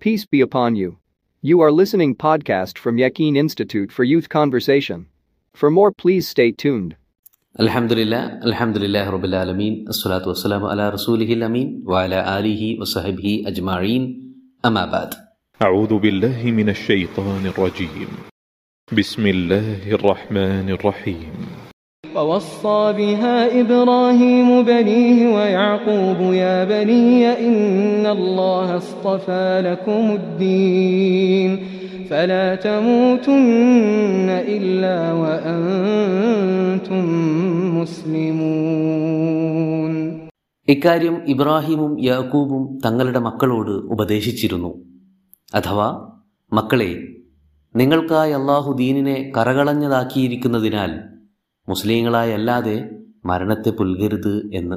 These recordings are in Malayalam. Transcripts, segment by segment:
Peace be upon you. You are listening podcast from Yaqeen Institute for Youth Conversation. For more, please stay tuned. Alhamdulillah, Alhamdulillah Rabbil Alameen, Assalatu wassalamu ala Rasulihil Ameen, wa ala alihi wa sahbihi ajma'in, amma ba'd. أعوذ بالله من الشيطان الرجيم. بسم الله الرحمن الرحيم. ووصى بها إبراهيم بنيه ويعقوب يا بني إن الله اصطفى لكم الدين فلا تموتن إلا وأنتم مسلمون ഇക്കാര്യം ഇബ്രാഹിമും യാക്കൂബും തങ്ങളുടെ മക്കളോട് ഉപദേശിച്ചിരുന്നു അഥവാ മക്കളെ നിങ്ങൾക്കായി അള്ളാഹു ദീനിനെ കറകളഞ്ഞതാക്കിയിരിക്കുന്നതിനാൽ മുസ്ലിങ്ങളായല്ലാതെ മരണത്തെ പുൽകരുത് എന്ന്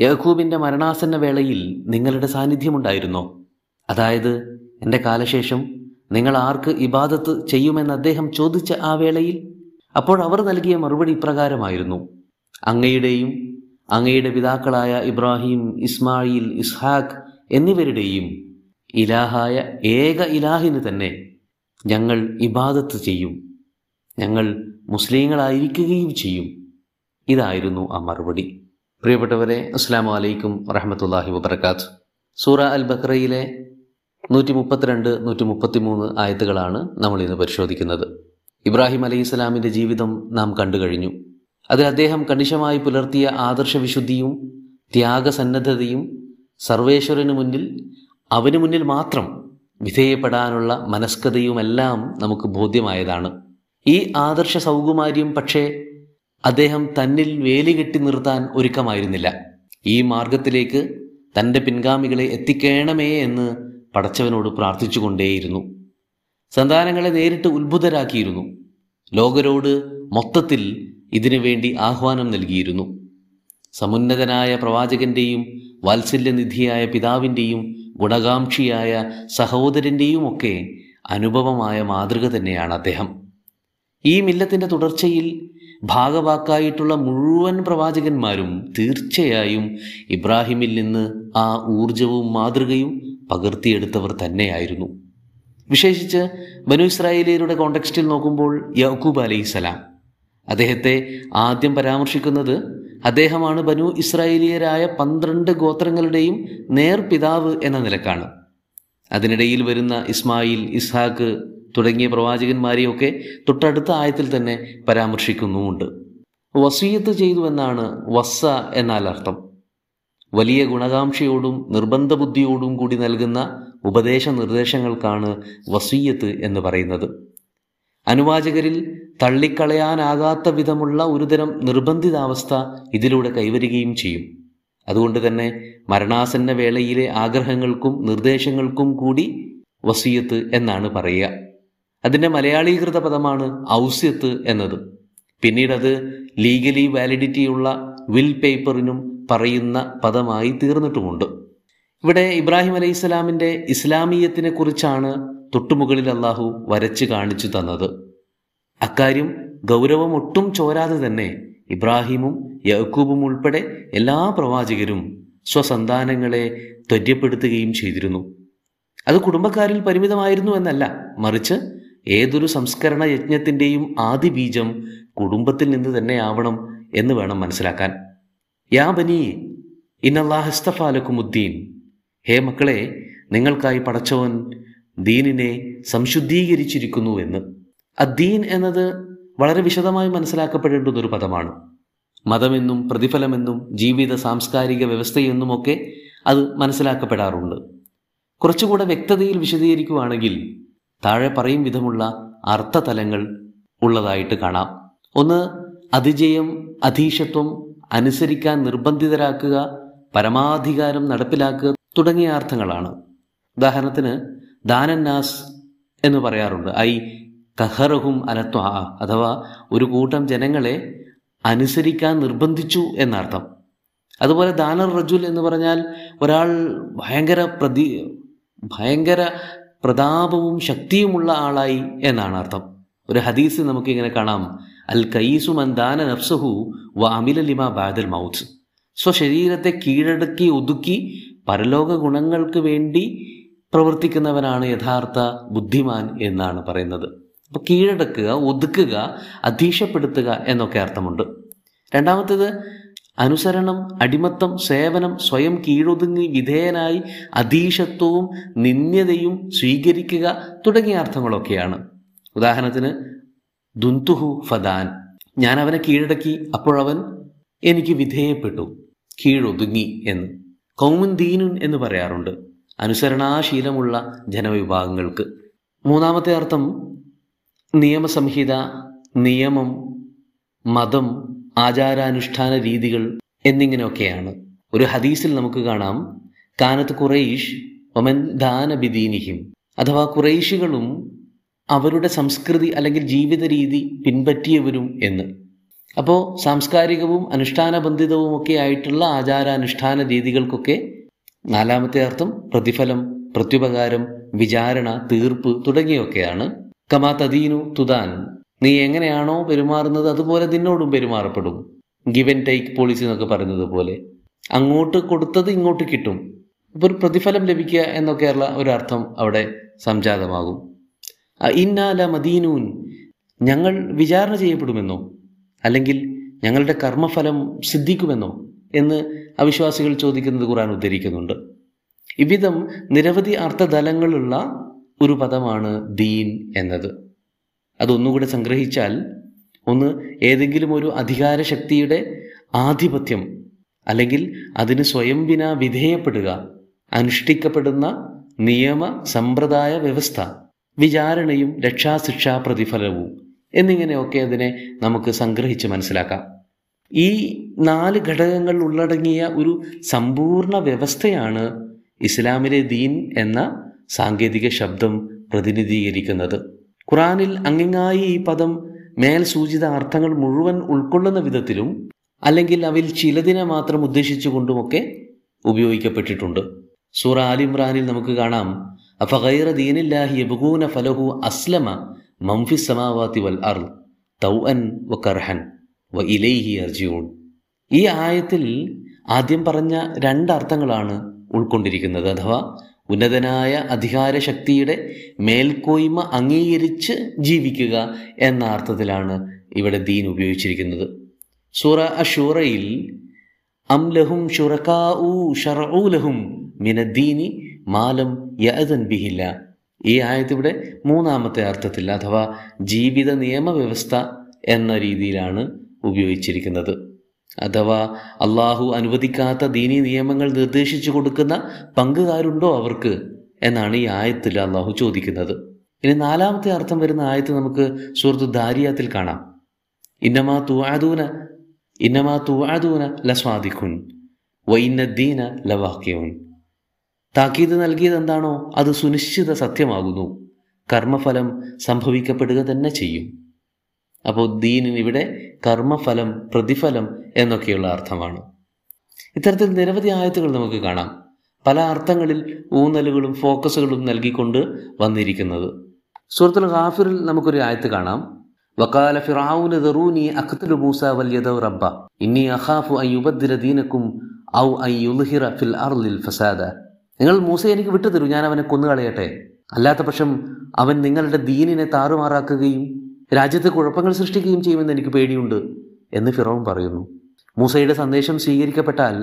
യാക്കൂബിന്റെ മരണാസന്ന വേളയിൽ നിങ്ങളുടെ സാന്നിധ്യമുണ്ടായിരുന്നോ? അതായത് എന്റെ കാലശേഷം നിങ്ങൾ ആർക്ക് ഇബാദത്ത് ചെയ്യുമെന്ന് അദ്ദേഹം ചോദിച്ച ആ വേളയിൽ അപ്പോൾ അവർ നൽകിയ മറുപടി ഇപ്രകാരമായിരുന്നു. അങ്ങയുടെയും അങ്ങയുടെ പിതാക്കളായ ഇബ്രാഹിം ഇസ്മായിൽ ഇസ്ഹാഖ് എന്നിവരുടെയും ഇലാഹായ ഏക ഇലാഹിന് തന്നെ ഞങ്ങൾ ഇബാദത്ത് ചെയ്യും. ഞങ്ങൾ മുസ്ലിങ്ങളായിരിക്കുകയും ചെയ്യും. ഇതായിരുന്നു ആ മറുപടി. പ്രിയപ്പെട്ടവരെ അസ്സാം വലൈക്കും വറഹമത്തല്ലാഹി വബർക്കാത്ത് സൂറ അൽ ബക്രയിലെ നൂറ്റി മുപ്പത്തിരണ്ട് നൂറ്റി മുപ്പത്തി മൂന്ന് ആയത്തുകളാണ് നമ്മൾ ഇന്ന് പരിശോധിക്കുന്നത്. ഇബ്രാഹിം അലൈഹി സ്വലാമിന്റെ ജീവിതം നാം കണ്ടു കഴിഞ്ഞു. അതിൽ അദ്ദേഹം കണിശമായി പുലർത്തിയ ആദർശവിശുദ്ധിയും ത്യാഗസന്നദ്ധതയും സർവേശ്വരന് മുന്നിൽ അവന് മുന്നിൽ മാത്രം വിധേയപ്പെടാനുള്ള മനസ്കതയുമെല്ലാം നമുക്ക് ബോധ്യമായതാണ്. ഈ ആദർശ സൗകുമാര്യം പക്ഷേ അദ്ദേഹം തന്നിൽ വേലി കെട്ടി നിർത്താൻ ഒരുക്കമായിരുന്നില്ല. ഈ മാർഗത്തിലേക്ക് തന്റെ പിൻഗാമികളെ എത്തിക്കേണമേ എന്ന് പടച്ചവനോട് പ്രാർത്ഥിച്ചുകൊണ്ടേയിരുന്നു. സന്താനങ്ങളെ നേരിട്ട് ഉത്ഭുതരാക്കിയിരുന്നു ലോകരോട് മൊത്തത്തിൽ ഇതിനു വേണ്ടി ആഹ്വാനം നൽകിയിരുന്നു. സമുന്നതനായ പ്രവാചകന്റെയും വാത്സല്യനിധിയായ പിതാവിന്റെയും ഗുണകാംക്ഷിയായ സഹോദരന്റെയും ഒക്കെ അനുഭവമായ മാതൃക തന്നെയാണ് അദ്ദേഹം. ഈ മില്ലത്തിന്റെ തുടർച്ചയിൽ ഭാഗവാക്കായിട്ടുള്ള മുഴുവൻ പ്രവാചകന്മാരും തീർച്ചയായും ഇബ്രാഹിമിൽ നിന്ന് ആ ഊർജവും മാതൃകയും പകർത്തിയെടുത്തവർ തന്നെയായിരുന്നു. വിശേഷിച്ച് ബനു ഇസ്രായേലിയരുടെ കോണ്ടക്സ്റ്റിൽ നോക്കുമ്പോൾ യഹൂബ് അലൈഹിസലാം അദ്ദേഹത്തെ ആദ്യം പരാമർശിക്കുന്നത് അദ്ദേഹമാണ് ബനു ഇസ്രായേലിയരായ പന്ത്രണ്ട് ഗോത്രങ്ങളുടെയും നേർപിതാവ് എന്ന നിലക്കാണ്. അതിനിടയിൽ വരുന്ന ഇസ്മായിൽ ഇസ്ഹാക്ക് തുടങ്ങിയ പ്രവാചകന്മാരെയൊക്കെ തൊട്ടടുത്ത ആയത്തിൽ തന്നെ പരാമർശിക്കുന്നുമുണ്ട്. വസീയത്ത് ചെയ്തു എന്നാണ് വസ്സ എന്നാൽ അർത്ഥം. വലിയ ഗുണകാംക്ഷയോടും നിർബന്ധ ബുദ്ധിയോടും കൂടി നൽകുന്ന ഉപദേശ നിർദ്ദേശങ്ങൾക്കാണ് വസീയത്ത് എന്ന് പറയുന്നത്. അനുവാചകരിൽ തള്ളിക്കളയാനാകാത്ത വിധമുള്ള ഒരുതരം നിർബന്ധിതാവസ്ഥ ഇതിലൂടെ കൈവരികയും ചെയ്യും. അതുകൊണ്ട് തന്നെ മരണാസന്ന വേളയിലെ ആഗ്രഹങ്ങൾക്കും നിർദ്ദേശങ്ങൾക്കും കൂടി വസീയത്ത് എന്നാണ് പറയുക. അതിന്റെ മലയാളീകൃത പദമാണ് ഔസ്യത്ത് എന്നത്. പിന്നീട് അത് ലീഗലി വാലിഡിറ്റിയുള്ള വിൽ പേപ്പറിനും പറയുന്ന പദമായി തീർന്നിട്ടുമുണ്ട്. ഇവിടെ ഇബ്രാഹിം അലൈഹി സ്വലാമിന്റെ ഇസ്ലാമീയത്തിനെ കുറിച്ചാണ് തൊട്ടുമുകളിൽ അള്ളാഹു വരച്ച് കാണിച്ചു തന്നത്. അക്കാര്യം ഗൗരവം ഒട്ടും ചോരാതെ തന്നെ ഇബ്രാഹിമും യഹക്കൂബും ഉൾപ്പെടെ എല്ലാ പ്രവാചകരും സ്വസന്താനങ്ങളെ ത്വര്യപ്പെടുത്തുകയും ചെയ്തിരുന്നു. അത് കുടുംബക്കാരിൽ പരിമിതമായിരുന്നു എന്നല്ല മറിച്ച് ഏതൊരു സംസ്കരണ യജ്ഞത്തിന്റെയും ആദ്യ ബീജം കുടുംബത്തിൽ നിന്ന് തന്നെ ആവണം എന്ന് വേണം മനസ്സിലാക്കാൻ. യാ ബനി ഇന്നല്ലാഹസ്തഫാലക്കുമുദ്ദീൻ ഹേ മക്കളെ നിങ്ങൾക്കായി പടച്ചവൻ ദീനിനെ സംശുദ്ധീകരിച്ചിരിക്കുന്നു എന്ന്. അദ്ദീൻ എന്നത് വളരെ വിശദമായി മനസ്സിലാക്കപ്പെടേണ്ടുന്ന ഒരു പദമാണ്. മതമെന്നും പ്രതിഫലമെന്നും ജീവിത സാംസ്കാരിക വ്യവസ്ഥയെന്നുമൊക്കെ അത് മനസ്സിലാക്കപ്പെടാറുണ്ട്. കുറച്ചുകൂടെ വ്യക്തതയിൽ വിശദീകരിക്കുകയാണെങ്കിൽ താഴെ പറയും വിധമുള്ള അർത്ഥതലങ്ങൾ ഉള്ളതായിട്ട് കാണാം. ഒന്ന് അതിജയം അധീശത്വം അനുസരിക്കാൻ നിർബന്ധിതരാക്കുക പരമാധികാരം നടപ്പിലാക്കുക തുടങ്ങിയ അർത്ഥങ്ങളാണ്. ഉദാഹരണത്തിന് ദാനന്നാസ് എന്ന് പറയാറുണ്ട്. ഐ കഹറഹും അലത്വ അഥവാ ഒരു കൂട്ടം ജനങ്ങളെ അനുസരിക്കാൻ നിർബന്ധിച്ചു എന്നർത്ഥം. അതുപോലെ ദാനർ റജുൽ എന്ന് പറഞ്ഞാൽ ഒരാൾ ഭയങ്കര പ്രതി ഭയങ്കര പ്രതാപവും ശക്തിയുമുള്ള ആളായി എന്നാണ് അർത്ഥം. ഒരു ഹദീസ് നമുക്ക് ഇങ്ങനെ കാണാം. അൽ കയീസു മന്ദാന നഫ്സഹു വ അമില ലിമ ബാദൽ മൗത്ത്. സ്വശരീരത്തെ കീഴടക്കി ഒതുക്കി പരലോക ഗുണങ്ങൾക്ക് വേണ്ടി പ്രവർത്തിക്കുന്നവനാണ് യഥാർത്ഥ ബുദ്ധിമാൻ എന്നാണ് പറയുന്നത്. അപ്പോൾ കീഴടക്കുക ഒതുക്കുക അധീക്ഷപ്പെടുത്തുക എന്നൊക്കെ അർത്ഥമുണ്ട്. രണ്ടാമത്തേത് അനുസരണം അടിമത്തം സേവനം സ്വയം കീഴൊതുങ്ങി വിധേയനായി അധീശത്വവും നിന്ദ്യതയും സ്വീകരിക്കുക തുടങ്ങിയ അർത്ഥങ്ങളൊക്കെയാണ്. ഉദാഹരണത്തിന് ദുന്തുഹു ഫദാൻ. ഞാൻ അവനെ കീഴടക്കി അപ്പോഴവൻ എനിക്ക് വിധേയപ്പെട്ടു കീഴൊതുങ്ങി എന്ന്. കൗമുൻ ദീനുൻ എന്ന് പറയാറുണ്ട് അനുസരണാശീലമുള്ള ജനവിഭാഗങ്ങൾക്ക്. മൂന്നാമത്തെ അർത്ഥം നിയമസംഹിത നിയമം മതം ആചാരാനുഷ്ഠാന രീതികൾ എന്നിങ്ങനെയൊക്കെയാണ്. ഒരു ഹദീസിൽ നമുക്ക് കാണാം കാനത്ത് കുറൈഷ് ഒമൻ ദാന ബിദീനിഹിം. അഥവാ കുറൈഷികളും അവരുടെ സംസ്കൃതി അല്ലെങ്കിൽ ജീവിത രീതി പിൻപറ്റിയവരും എന്ന്. അപ്പോൾ സാംസ്കാരികവും അനുഷ്ഠാനബന്ധിതവും ഒക്കെ ആയിട്ടുള്ള ആചാരാനുഷ്ഠാന രീതികൾക്കൊക്കെ നാലാമത്തെ അർത്ഥം പ്രതിഫലം പ്രത്യുപകാരം വിചാരണ തീർപ്പ് തുടങ്ങിയൊക്കെയാണ്. കമാ തദീനു തുദാൻ. നീ എങ്ങനെയാണോ പെരുമാറുന്നത് അതുപോലെ നിന്നോടും പെരുമാറപ്പെടും. ഗിവ് ആൻഡ് ടേക്ക് പോളിസി എന്നൊക്കെ പറയുന്നത് പോലെ. അങ്ങോട്ട് കൊടുത്തത് ഇങ്ങോട്ട് കിട്ടും. അപ്പോൾ ഒരു പ്രതിഫലം ലഭിക്കുക എന്നൊക്കെയുള്ള ഒരു അർത്ഥം അവിടെ സംജാതമാകും. ഇന്നാല മദീനൂൻ. ഞങ്ങൾ വിചാരണ ചെയ്യപ്പെടുമെന്നോ? അല്ലെങ്കിൽ ഞങ്ങളുടെ കർമ്മഫലം സിദ്ധിക്കുമെന്നോ? എന്ന് അവിശ്വാസികൾ ചോദിക്കുന്നത് ഖുറാൻ ഉദ്ധരിക്കുന്നുണ്ട്. ഇവിധം നിരവധി അർത്ഥതലങ്ങളുള്ള ഒരു പദമാണ് ദീൻ എന്നത്. അതൊന്നുകൂടെ സംഗ്രഹിച്ചാൽ ഒന്ന് ഏതെങ്കിലും ഒരു അധികാര ശക്തിയുടെ ആധിപത്യം അല്ലെങ്കിൽ അതിന് സ്വയം വിന വിധേയപ്പെടുക അനുഷ്ഠിക്കപ്പെടുന്ന നിയമ സമ്പ്രദായ വ്യവസ്ഥ വിചാരണയും രക്ഷാശിക്ഷാ പ്രതിഫലവും എന്നിങ്ങനെയൊക്കെ അതിനെ നമുക്ക് സംഗ്രഹിച്ച് മനസ്സിലാക്കാം. ഈ നാല് ഘടകങ്ങൾ ഉള്ളടങ്ങിയ ഒരു സമ്പൂർണ വ്യവസ്ഥയാണ് ഇസ്ലാമിലെ ദീൻ എന്ന സാങ്കേതിക ശബ്ദം പ്രതിനിധീകരിക്കുന്നത്. ഖുറാനിൽ അങ്ങിങ്ങായി ഈ പദം മേൽ സൂചിത അർത്ഥങ്ങൾ മുഴുവൻ ഉൾക്കൊള്ളുന്ന വിധത്തിലും അല്ലെങ്കിൽ അവയിൽ ചിലതിനെ മാത്രം ഉദ്ദേശിച്ചുകൊണ്ടുമൊക്കെ ഉപയോഗിക്കപ്പെട്ടിട്ടുണ്ട്. സൂറ ആലിമ്രാനിൽ നമുക്ക് കാണാം അഫഗൈറ ദീനില്ലാഹി യബുഗൂന ഫലഹു അസ്ലമ മംഫി സമാവാത്തി വൽ അർ തൗ അൻ വ കർഹൻ വ ഇലൈഹി അർജിയൂൺ ഈ ആയത്തിൽ ആദ്യം പറഞ്ഞ രണ്ട് അർത്ഥങ്ങളാണ് ഉൾക്കൊണ്ടിരിക്കുന്നത് അഥവാ ഉന്നതനായ അധികാര ശക്തിയുടെ മേൽക്കോയ്മ അംഗീകരിച്ച് ജീവിക്കുക എന്ന അർത്ഥത്തിലാണ് ഇവിടെ ദീൻ ഉപയോഗിച്ചിരിക്കുന്നത്. സൂറ അഷൂറയിൽ അംലഹും ഷുറക്കാഊ ഷറഊ മിനദ്ദീനി മാലം യഅദൻ ബിഹില്ല. ഈ ആയത്തിവിടെ മൂന്നാമത്തെ അർത്ഥത്തിൽ അഥവാ ജീവിത നിയമവ്യവസ്ഥ എന്ന രീതിയിലാണ് ഉപയോഗിച്ചിരിക്കുന്നത്. അഥവാ അള്ളാഹു അനുവദിക്കാത്ത ദീനീ നിയമങ്ങൾ നിർദ്ദേശിച്ചു കൊടുക്കുന്ന പങ്കുകാരുണ്ടോ അവർക്ക്? എന്നാണ് ഈ ആയത്തിൽ അള്ളാഹു ചോദിക്കുന്നത്. ഇനി നാലാമത്തെ അർത്ഥം വരുന്ന ആയത്ത് നമുക്ക് സുഹൃത്തു ദാരിയാത്തിൽ കാണാം. ഇന്നമാ തുവാദൂന ഇന്നമാ തുവാദൂന ലസ്വാദിഖുൻ വൈനദ്ദീന ലവാക്യവുൻ താക്കീത് നൽകിയത് എന്താണോ അത് സുനിശ്ചിത സത്യമാകുന്നു. കർമ്മഫലം സംഭവിക്കപ്പെടുക തന്നെ ചെയ്യും. അപ്പോൾ ദീനിന് ഇവിടെ കർമ്മഫലം പ്രതിഫലം എന്നൊക്കെയുള്ള അർത്ഥമാണ്. ഇത്തരത്തിൽ നിരവധി ആയത്തുകൾ നമുക്ക് കാണാം. പല അർത്ഥങ്ങളിൽ ഊന്നലുകളും ഫോക്കസുകളും നൽകിക്കൊണ്ട് വന്നിരിക്കുന്നത്. സൂറത്തുൽ ഗാഫിറിൽ നമുക്കൊരു ആയത്ത് കാണാം. വക്കാല ഫിറാവുന ദറൂനി മൂസ വല്യദൗ റബ്ബ. ഇന്നി അഖാഫു അൻ യുബദ്ദില ദീനക്കും ഔ അൻ യുൽഹിറ ഫിൽ അർളിൽ ഫസാദ. നിങ്ങൾ മൂസ എനിക്ക് വിട്ടുതരൂ ഞാൻ അവനെ കൊന്നുകളയട്ടെ. അല്ലാത്ത പക്ഷം അവൻ നിങ്ങളുടെ ദീനിനെ താറുമാറാക്കുകയും രാജ്യത്ത് കുഴപ്പങ്ങൾ സൃഷ്ടിക്കുകയും ചെയ്യുമെന്ന് എനിക്ക് പേടിയുണ്ട് എന്ന് ഫിറോൻ പറയുന്നു. മൂസയുടെ സന്ദേശം സ്വീകരിക്കപ്പെട്ടാൽ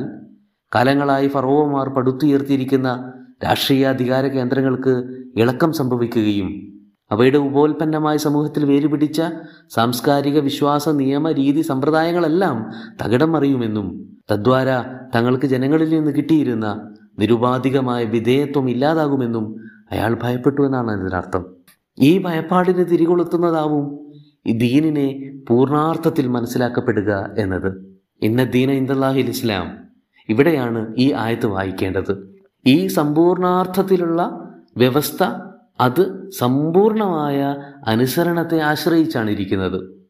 കാലങ്ങളായി ഫറോവമാർ പടുത്തുയർത്തിയിരിക്കുന്ന രാഷ്ട്രീയ അധികാര കേന്ദ്രങ്ങൾക്ക് ഇളക്കം സംഭവിക്കുകയും അവയുടെ ഉപോൽപ്പന്നമായ സമൂഹത്തിൽ വേരുപിടിച്ച സാംസ്കാരിക വിശ്വാസ നിയമ രീതി സമ്പ്രദായങ്ങളെല്ലാം തകിടം മറിയുമെന്നും തദ്വാര തങ്ങൾക്ക് ജനങ്ങളിൽ നിന്ന് കിട്ടിയിരുന്ന നിരുപാധികമായ വിധേയത്വം ഇല്ലാതാകുമെന്നും അയാൾ ഭയപ്പെട്ടു എന്നാണ് ഇതിനർത്ഥം. ഈ ഭയപ്പാടിന് തിരികൊളുത്തുന്നതാവും ഈ ദീനിനെ പൂർണാർത്ഥത്തിൽ മനസ്സിലാക്കപ്പെടുക എന്നത്. ഇന്ന ദീന ഇന്ദാഹിൽ ഇസ്ലാം ഇവിടെയാണ് ഈ ആയത്ത് വായിക്കേണ്ടത്. ഈ സമ്പൂർണാർത്ഥത്തിലുള്ള വ്യവസ്ഥ അത് സമ്പൂർണമായ അനുസരണത്തെ ആശ്രയിച്ചാണ് ഇരിക്കുന്നത്.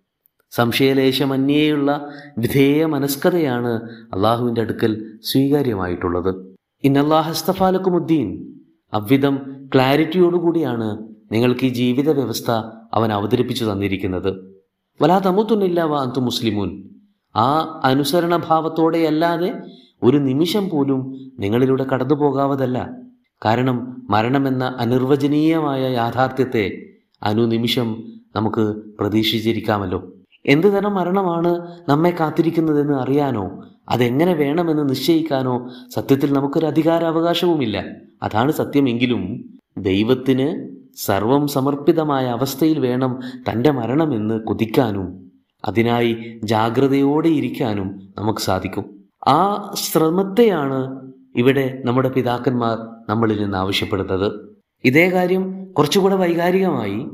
സംശയലേശമന്യേയുള്ള വിധേയ മനസ്കതയാണ് അള്ളാഹുവിന്റെ അടുക്കൽ സ്വീകാര്യമായിട്ടുള്ളത്. ഇന്നല്ലാഹസ്തഫാലക്കുമുദ്ദീൻ അവിധം ക്ലാരിറ്റിയോടുകൂടിയാണ് നിങ്ങൾക്ക് ഈ ജീവിത വ്യവസ്ഥ അവൻ അവതരിപ്പിച്ചു തന്നിരിക്കുന്നത്. വലാ തമുത്തുന്നില്ല വാ അന്തു മുസ്ലിമൂൻ. ആ അനുസരണ ഭാവത്തോടെയല്ലാതെ ഒരു നിമിഷം പോലും നിങ്ങളിലൂടെ കടന്നു പോകാവതല്ല കാരണം മരണമെന്ന അനിർവചനീയമായ യാഥാർത്ഥ്യത്തെ അനുനിമിഷം നമുക്ക് പ്രതീക്ഷിച്ചിരിക്കാമല്ലോ. എന്ത് തരം മരണമാണ് നമ്മെ കാത്തിരിക്കുന്നതെന്ന് അറിയാനോ അതെങ്ങനെ വേണമെന്ന് നിശ്ചയിക്കാനോ സത്യത്തിൽ നമുക്കൊരു അധികാരാവകാശവുമില്ല അതാണ് സത്യമെങ്കിലും ദൈവത്തിന് സർവം സമർപ്പിതമായ അവസ്ഥയിൽ വേണം തന്റെ മരണമെന്ന് കൊതിക്കാനും അതിനായി ജാഗ്രതയോടെ ഇരിക്കാനും നമുക്ക് സാധിക്കും. ആ ശ്രമത്തെയാണ് ഇവിടെ നമ്മുടെ പിതാക്കന്മാർ നമ്മളിൽ നിന്ന് ആവശ്യപ്പെടുന്നത്. ഇതേ കാര്യം കുറച്ചുകൂടെ വൈകാരികമായി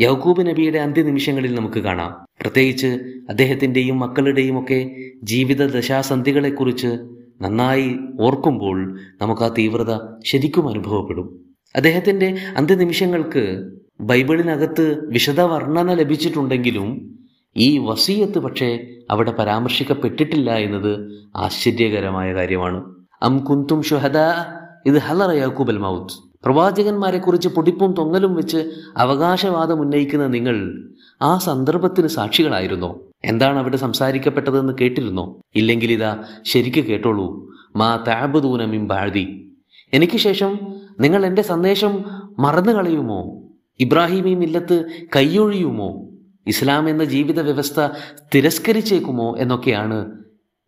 യഹൂബ് നബിയുടെ അന്ത്യനിമിഷങ്ങളിൽ നമുക്ക് കാണാം. പ്രത്യേകിച്ച് അദ്ദേഹത്തിന്റെയും മക്കളുടെയും ഒക്കെ ജീവിത ദശാസന്ധികളെക്കുറിച്ച് നന്നായി ഓർക്കുമ്പോൾ നമുക്ക് ആ തീവ്രത ശരിക്കും അനുഭവപ്പെടും. അദ്ദേഹത്തിന്റെ അന്ത്യനിമിഷങ്ങൾക്ക് ബൈബിളിനകത്ത് വിശദ വർണന ലഭിച്ചിട്ടുണ്ടെങ്കിലും ഈ വസീയത്ത് പക്ഷേ അവിടെ പരാമർശിക്കപ്പെട്ടിട്ടില്ല എന്നത് ആശ്ചര്യകരമായ കാര്യമാണ്. അം കുന്തും ഷുഹദ ഇത് ഹലറ യാക്കൂബൽ മൗത്ത്. പ്രവാചകന്മാരെ കുറിച്ച് പൊടിപ്പും തൊങ്ങലും വെച്ച് അവകാശവാദം ഉന്നയിക്കുന്ന നിങ്ങൾ ആ സന്ദർഭത്തിന് സാക്ഷികളായിരുന്നോ? എന്താണ് അവിടെ സംസാരിക്കപ്പെട്ടതെന്ന് കേട്ടിരുന്നോ? ഇല്ലെങ്കിൽ ഇതാ ശരിക്ക് കേട്ടോളൂ. മാ താബുദൂനമിം ബാഴ്തി എനിക്ക് ശേഷം നിങ്ങൾ എന്റെ സന്ദേശം മറന്നു കളയുമോ? ഇബ്രാഹിമി മില്ലത്ത് കൈയൊഴിയുമോ? ഇസ്ലാം എന്ന ജീവിത വ്യവസ്ഥ തിരസ്കരിച്ചേക്കുമോ എന്നൊക്കെയാണ്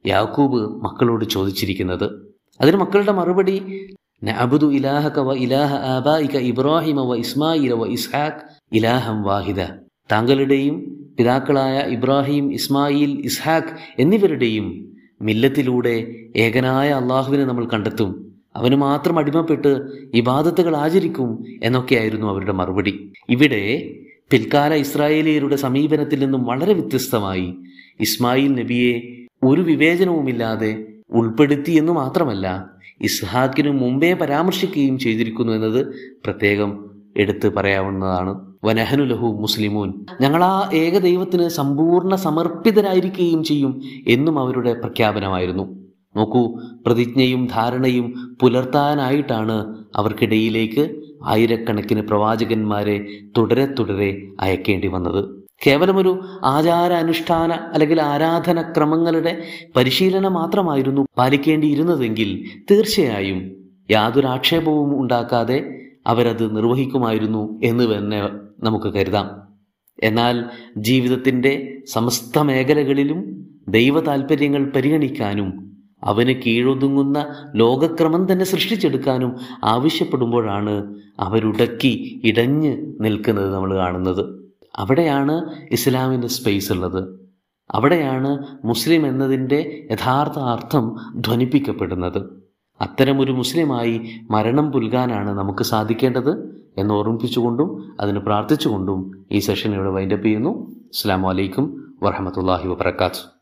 യാക്കൂബ് മക്കളോട് ചോദിച്ചിരിക്കുന്നത്. അതിന് മക്കളുടെ മറുപടി നഅബുദു ഇലാഹക വ ഇലാഹ ആബായിക ഇബ്രാഹിമ വ ഇസ്മായില വ ഇസ്ഹാഖ് ഇലാഹം വാഹിദ. താങ്കളുടെയും പിതാക്കളായ ഇബ്രാഹിം ഇസ്മായിൽ ഇസ്ഹാഖ് എന്നിവരുടെയും മില്ലത്തിലൂടെ ഏകനായ അള്ളാഹുവിനെ നമ്മൾ കണ്ടെത്തും. അവന് മാത്രം അടിമപ്പെട്ട് ഇബാദത്തുകൾ ആചരിക്കും എന്നൊക്കെയായിരുന്നു അവരുടെ മറുപടി. ഇവിടെ പിൽക്കാല ഇസ്രായേലിയരുടെ സമീപനത്തിൽ നിന്നും വളരെ വ്യത്യസ്തമായി ഇസ്മായിൽ നബിയെ ഒരു വിവേചനവുമില്ലാതെ ഉൾപ്പെടുത്തി എന്ന് മാത്രമല്ല ഇസ്ഹാക്കിനു മുമ്പേ പരാമർശിക്കുകയും ചെയ്തിരിക്കുന്നു എന്നത് പ്രത്യേകം എടുത്ത് പറയാവുന്നതാണ്. വനഹനു ലഹു മുസ്ലിമൂൻ. ഞങ്ങൾ ആ ഏക ദൈവത്തിന് സമ്പൂർണ സമർപ്പിതരായിരിക്കുകയും ചെയ്യും എന്നും അവരുടെ പ്രഖ്യാപനമായിരുന്നു. നോക്കൂ പ്രതിജ്ഞയും ധാരണയും പുലർത്താനായിട്ടാണ് അവർക്കിടയിലേക്ക് ആയിരക്കണക്കിന് പ്രവാചകന്മാരെ തുടരെ തുടരെ അയക്കേണ്ടി വന്നത്. കേവലമൊരു ഒരു ആചാര അനുഷ്ഠാന അല്ലെങ്കിൽ ആരാധന ക്രമങ്ങളുടെ പരിശീലനം മാത്രമായിരുന്നു പാലിക്കേണ്ടിയിരുന്നതെങ്കിൽ തീർച്ചയായും യാതൊരു ആക്ഷേപവും ഉണ്ടാക്കാതെ അവരത് നിർവഹിക്കുമായിരുന്നു എന്ന് തന്നെ നമുക്ക് കരുതാം. എന്നാൽ ജീവിതത്തിന്റെ സമസ്ത മേഖലകളിലും ദൈവ താൽപ്പര്യങ്ങൾ പരിഗണിക്കാനും അവന് കീഴൊതുങ്ങുന്ന ലോകക്രമം തന്നെ സൃഷ്ടിച്ചെടുക്കാനും ആവശ്യപ്പെടുമ്പോഴാണ് അവരുടക്കി ഇടഞ്ഞ് നിൽക്കുന്നത് നമ്മൾ കാണുന്നത്. അവിടെയാണ് ഇസ്ലാമിന്റെ സ്പേസ് ഉള്ളത്. അവിടെയാണ് മുസ്ലിം എന്നതിന്റെ യഥാർത്ഥ അർത്ഥം ധ്വനിപ്പിക്കപ്പെടുന്നത്. അത്തരമൊരു മുസ്ലിമായി മരണം പുൽകാനാണ് നമുക്ക് സാധിക്കേണ്ടത് എന്ന് ഓർമ്മിപ്പിച്ചുകൊണ്ടും അതിന് പ്രാർത്ഥിച്ചുകൊണ്ടും ഈ സെഷൻ ഇവിടെ വൈൻഡപ്പ് ചെയ്യുന്നു. അസ്സാം വലൈക്കും വറഹമത്തല്ലാഹി വാബർക്കാത്തു